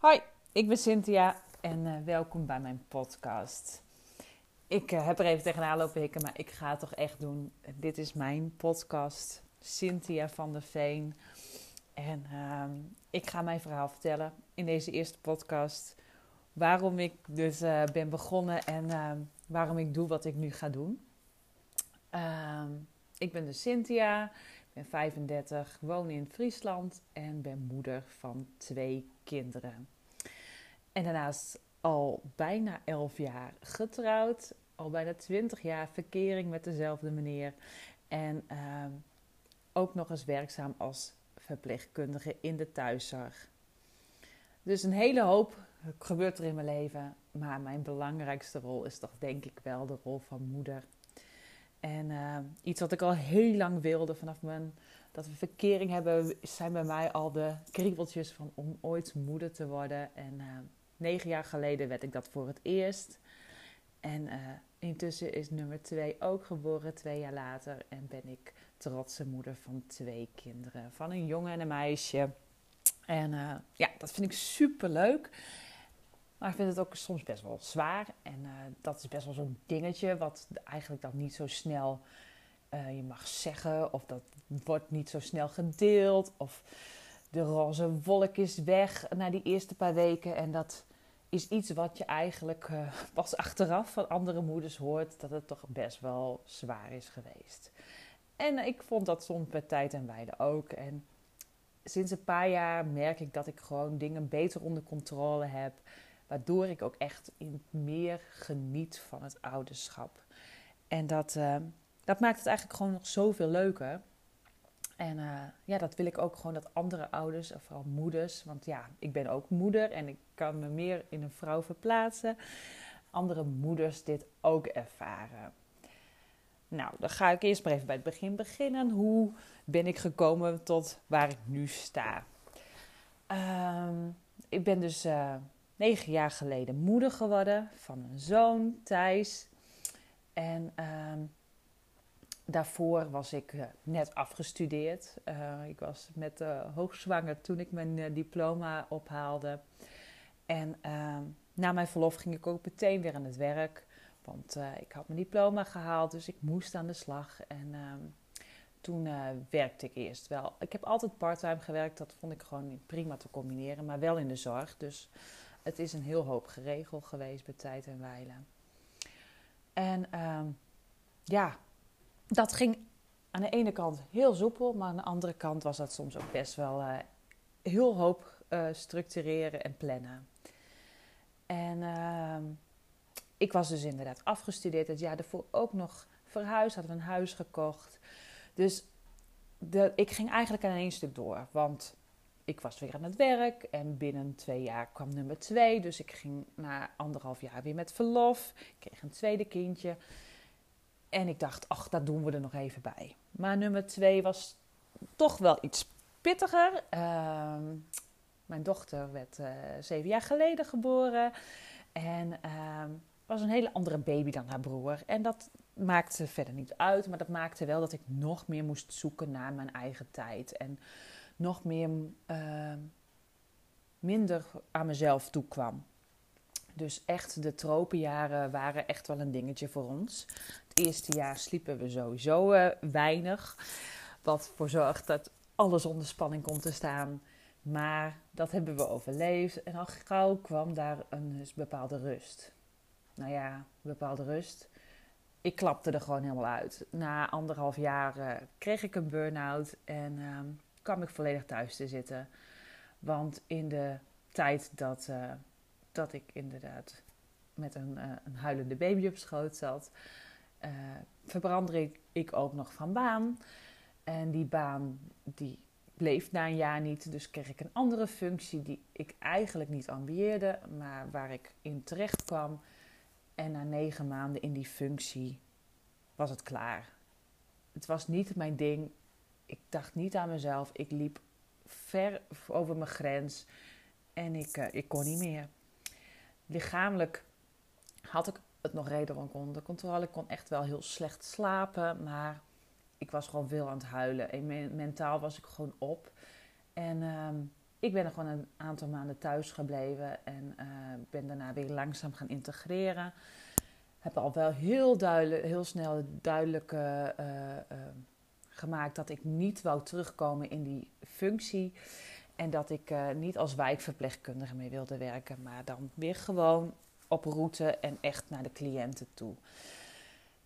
Hoi, ik ben Cynthia en uh, welkom bij mijn podcast. Ik uh, heb er even tegenaan lopen hikken, maar ik ga het toch echt doen. Dit is mijn podcast, Cynthia van der Veen. En uh, ik ga mijn verhaal vertellen in deze eerste podcast. Waarom ik dus uh, ben begonnen en ehm, waarom ik doe wat ik nu ga doen. Ehm, ik ben dus Cynthia, ben 35, woon in Friesland en ben moeder van twee kinderen. En daarnaast al bijna 11 jaar getrouwd, al bijna 20 jaar verkering met dezelfde meneer. En uh, ook nog eens werkzaam als verpleegkundige in de thuiszorg. Dus een hele hoop gebeurt er in mijn leven. Maar mijn belangrijkste rol is toch denk ik wel de rol van moeder. En uh, iets wat ik al heel lang wilde vanaf mijn dat we verkering hebben, zijn bij mij al de kriebeltjes van om ooit moeder te worden. En uh, negen jaar geleden werd ik dat voor het eerst. En uh, intussen is nummer twee ook geboren, twee jaar later. En ben ik trotse moeder van twee kinderen, van een jongen en een meisje. En ja, dat vind ik super leuk. Maar ik vind het ook soms best wel zwaar. En dat is best wel zo'n dingetje, wat eigenlijk dan niet zo snel uh, je mag zeggen, of dat wordt niet zo snel gedeeld, of de roze wolk is weg na die eerste paar weken. En dat is iets wat je eigenlijk uh, pas achteraf van andere moeders hoort, dat het toch best wel zwaar is geweest. En ik vond dat soms bij tijd en wijde ook. En sinds een paar jaar merk ik dat ik gewoon dingen beter onder controle heb, waardoor ik ook echt in meer geniet van het ouderschap. En dat dat maakt het eigenlijk gewoon nog zoveel leuker. En uh, ja, dat wil ik ook gewoon dat andere ouders, of vooral moeders, want ja, ik ben ook moeder en ik kan me meer in een vrouw verplaatsen. Andere moeders dit ook ervaren. Nou, dan ga ik eerst maar even bij het begin beginnen. Hoe ben ik gekomen tot waar ik nu sta? Um, ik ben dus uh, negen jaar geleden moeder geworden van een zoon, Thijs. En um, Daarvoor was ik uh, net afgestudeerd. Uh, ik was met hoogzwanger toen ik mijn diploma ophaalde. En ehm, na mijn verlof ging ik ook meteen weer aan het werk. Want ik had mijn diploma gehaald, dus ik moest aan de slag. En ehm, toen werkte ik eerst wel. Ik heb altijd parttime gewerkt, dat vond ik gewoon prima te combineren, maar wel in de zorg. Dus het is een heel hoop geregeld geweest bij tijd en wijlen. En ehm, ja, dat ging aan de ene kant heel soepel, maar aan de andere kant was dat soms ook best wel uh, heel hoop uh, structureren en plannen. En uh, ik was dus inderdaad afgestudeerd. Het jaar daarvoor ook nog verhuisd, hadden we een huis gekocht. Dus ik ging eigenlijk aan één stuk door. Want ik was weer aan het werk en binnen twee jaar kwam nummer twee. Dus ik ging na anderhalf jaar weer met verlof. Ik kreeg een tweede kindje. En ik dacht, ach, dat doen we er nog even bij. Maar nummer twee was toch wel iets pittiger. Uh, mijn dochter werd uh, zeven jaar geleden geboren. En uh, was een hele andere baby dan haar broer. En dat maakte verder niet uit. Maar dat maakte wel dat ik nog meer moest zoeken naar mijn eigen tijd. En nog meer ehm, minder aan mezelf toekwam. Dus echt, de tropenjaren waren echt wel een dingetje voor ons. Het eerste jaar sliepen we sowieso uh, weinig. Wat voor zorgt dat alles onder spanning komt te staan. Maar dat hebben we overleefd. En al gauw kwam daar een dus bepaalde rust. Nou ja, bepaalde rust. Ik klapte er gewoon helemaal uit. Na anderhalf jaar uh, kreeg ik een burn-out en uh, kwam ik volledig thuis te zitten. Want in de tijd dat uh, dat ik inderdaad met een, uh, een huilende baby op schoot zat. Uh, verbrandde ik, ik ook nog van baan. En die baan die bleef na een jaar niet. Dus kreeg ik een andere functie die ik eigenlijk niet ambieerde, maar waar ik in terecht kwam. En na negen maanden in die functie was het klaar. Het was niet mijn ding. Ik dacht niet aan mezelf. Ik liep ver over mijn grens. En ik, uh, ik kon niet meer lichamelijk had ik het nog redelijk onder controle. Ik kon echt wel heel slecht slapen, maar ik was gewoon veel aan het huilen. En mentaal was ik gewoon op. En um, ik ben er gewoon een aantal maanden thuis gebleven en uh, ben daarna weer langzaam gaan integreren. Heb al wel heel, duidelijk, heel snel duidelijk uh, gemaakt dat ik niet wou terugkomen in die functie. En dat ik niet als wijkverpleegkundige mee wilde werken, maar dan weer gewoon op route en echt naar de cliënten toe.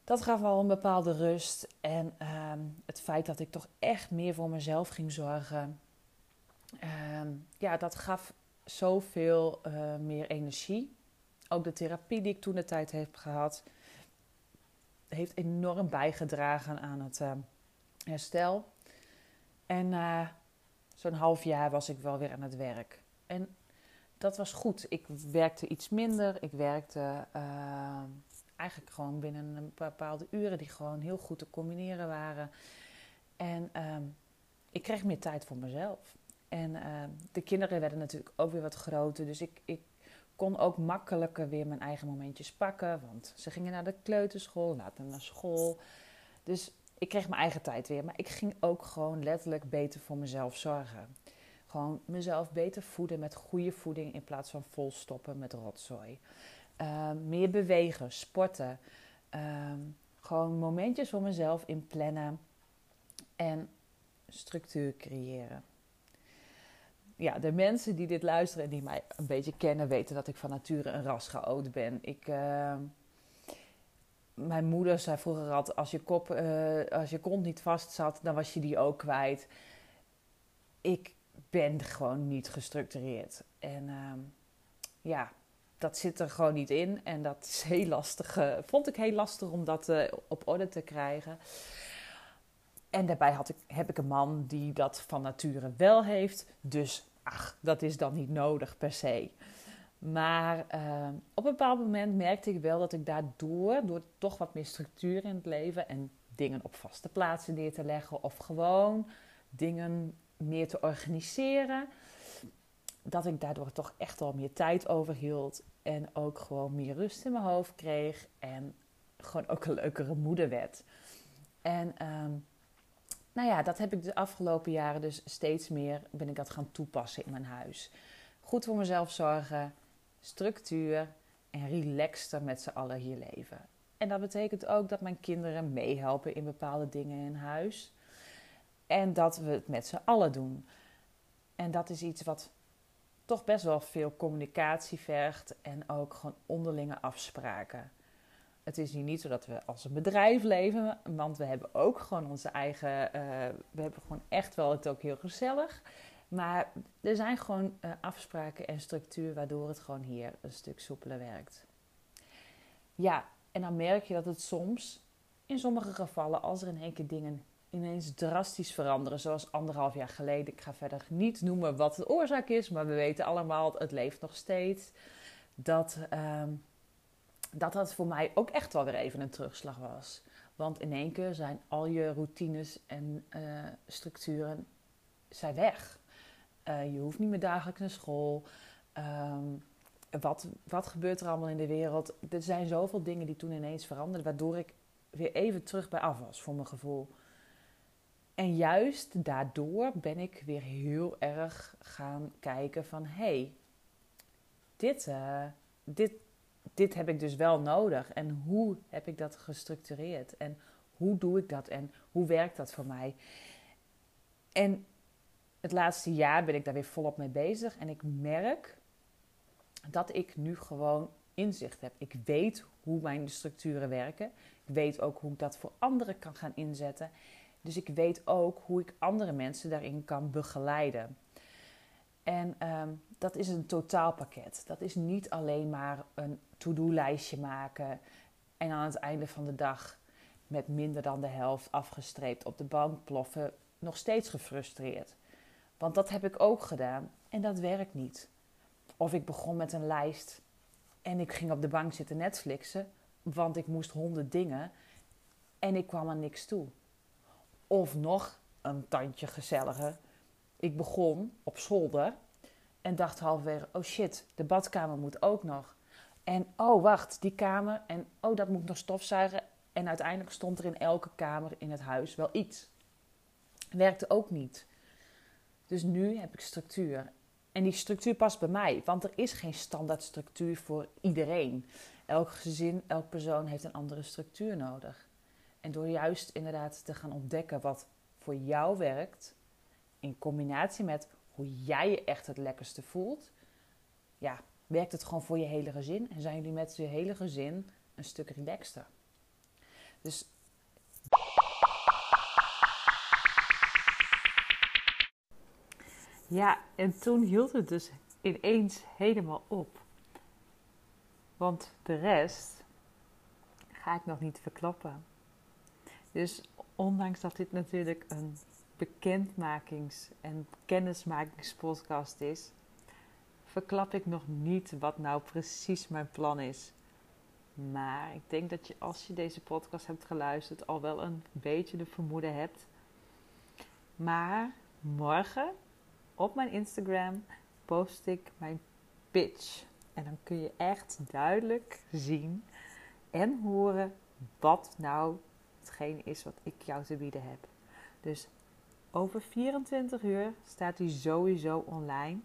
Dat gaf al een bepaalde rust. En ehm, het feit dat ik toch echt meer voor mezelf ging zorgen. Ehm, ja, dat gaf zoveel uh, meer energie. Ook de therapie die ik toen de tijd heb gehad, heeft enorm bijgedragen aan het uh, herstel. En na zo'n half jaar was ik wel weer aan het werk. En dat was goed. Ik werkte iets minder. Ik werkte uh, eigenlijk gewoon binnen een bepaalde uren die gewoon heel goed te combineren waren. En uh, ik kreeg meer tijd voor mezelf. En uh, de kinderen werden natuurlijk ook weer wat groter. Dus ik, ik kon ook makkelijker weer mijn eigen momentjes pakken. Want ze gingen naar de kleuterschool, later naar school. Dus ik kreeg mijn eigen tijd weer. Maar ik ging ook gewoon letterlijk beter voor mezelf zorgen. Gewoon mezelf beter voeden met goede voeding in plaats van vol stoppen met rotzooi. Uh, meer bewegen, sporten. Uh, gewoon momentjes voor mezelf in plannen en structuur creëren. Ja, de mensen die dit luisteren en die mij een beetje kennen, weten dat ik van nature een raschaot ben. Ik, uh, mijn moeder zei vroeger altijd: als je, kop, eh, als je kont niet vast zat, dan was je die ook kwijt. Ik ben gewoon niet gestructureerd. En ehm, ja, dat zit er gewoon niet in. En dat is heel lastig. Uh, vond ik heel lastig om dat uh, op orde te krijgen. En daarbij had ik, heb ik een man die dat van nature wel heeft. Dus ach, dat is dan niet nodig per se. Maar uh, op een bepaald moment merkte ik wel dat ik daardoor, door toch wat meer structuur in het leven en dingen op vaste plaatsen neer te leggen of gewoon dingen meer te organiseren, dat ik daardoor toch echt wel meer tijd overhield en ook gewoon meer rust in mijn hoofd kreeg en gewoon ook een leukere moeder werd. En um, nou ja, dat heb ik de afgelopen jaren dus steeds meer ben ik dat gaan toepassen in mijn huis. Goed voor mezelf zorgen, structuur en relaxter met z'n allen hier leven. En dat betekent ook dat mijn kinderen meehelpen in bepaalde dingen in huis. En dat we het met z'n allen doen. En dat is iets wat toch best wel veel communicatie vergt en ook gewoon onderlinge afspraken. Het is hier niet zo dat we als een bedrijf leven, want we hebben ook gewoon onze eigen. Uh, we hebben gewoon echt wel het ook heel gezellig. Maar er zijn gewoon uh, afspraken en structuur waardoor het gewoon hier een stuk soepeler werkt. Ja, en dan merk je dat het soms, in sommige gevallen, als er in één keer dingen ineens drastisch veranderen. Zoals anderhalf jaar geleden. Ik ga verder niet noemen wat de oorzaak is, maar we weten allemaal, het leeft nog steeds. Dat, uh, dat dat voor mij ook echt wel weer even een terugslag was. Want in één keer zijn al je routines en uh, structuren zijn weg. Uh, je hoeft niet meer dagelijks naar school. Um, wat, wat gebeurt er allemaal in de wereld? Er zijn zoveel dingen die toen ineens veranderden, waardoor ik weer even terug bij af was voor mijn gevoel. En juist daardoor ben ik weer heel erg gaan kijken van... hé, hey, dit, uh, dit, dit heb ik dus wel nodig. En hoe heb ik dat gestructureerd? En hoe doe ik dat? En hoe werkt dat voor mij? En het laatste jaar ben ik daar weer volop mee bezig. En ik merk dat ik nu gewoon inzicht heb. Ik weet hoe mijn structuren werken. Ik weet ook hoe ik dat voor anderen kan gaan inzetten. Dus ik weet ook hoe ik andere mensen daarin kan begeleiden. En um, dat is een totaalpakket. Dat is niet alleen maar een to-do-lijstje maken en aan het einde van de dag met minder dan de helft afgestreept op de bank ploffen, nog steeds gefrustreerd. Want dat heb ik ook gedaan en dat werkt niet. Of ik begon met een lijst en ik ging op de bank zitten Netflixen, want ik moest honderd dingen en ik kwam aan niks toe. Of nog een tandje gezelliger. Ik begon op zolder en dacht halverwege: oh shit, de badkamer moet ook nog. En oh wacht, die kamer. En oh, dat moet nog stofzuigen. En uiteindelijk stond er in elke kamer in het huis wel iets. Werkte ook niet. Dus nu heb ik structuur. En die structuur past bij mij, want er is geen standaard structuur voor iedereen. Elk gezin, elk persoon heeft een andere structuur nodig. En door juist inderdaad te gaan ontdekken wat voor jou werkt, in combinatie met hoe jij je echt het lekkerste voelt, ja, werkt het gewoon voor je hele gezin en zijn jullie met je hele gezin een stuk relaxter. Dus ja, en toen hield het dus ineens helemaal op. Want de rest ga ik nog niet verklappen. Dus ondanks dat dit natuurlijk een bekendmakings- en kennismakingspodcast is, verklap ik nog niet wat nou precies mijn plan is. Maar ik denk dat je als je deze podcast hebt geluisterd al wel een beetje de vermoeden hebt. Maar morgen op mijn Instagram post ik mijn pitch. En dan kun je echt duidelijk zien en horen wat nou hetgeen is wat ik jou te bieden heb. Dus over 24 uur staat die sowieso online.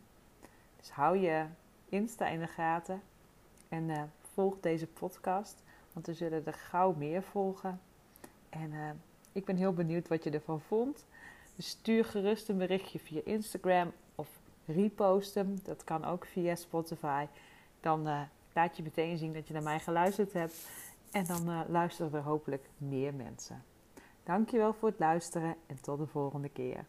Dus hou je Insta in de gaten en uh, volg deze podcast, want er zullen er gauw meer volgen. En uh, ik ben heel benieuwd wat je ervan vond. Stuur gerust een berichtje via Instagram of repost hem. Dat kan ook via Spotify. Dan uh, laat je meteen zien dat je naar mij geluisterd hebt. En dan uh, luisteren er hopelijk meer mensen. Dankjewel voor het luisteren en tot de volgende keer.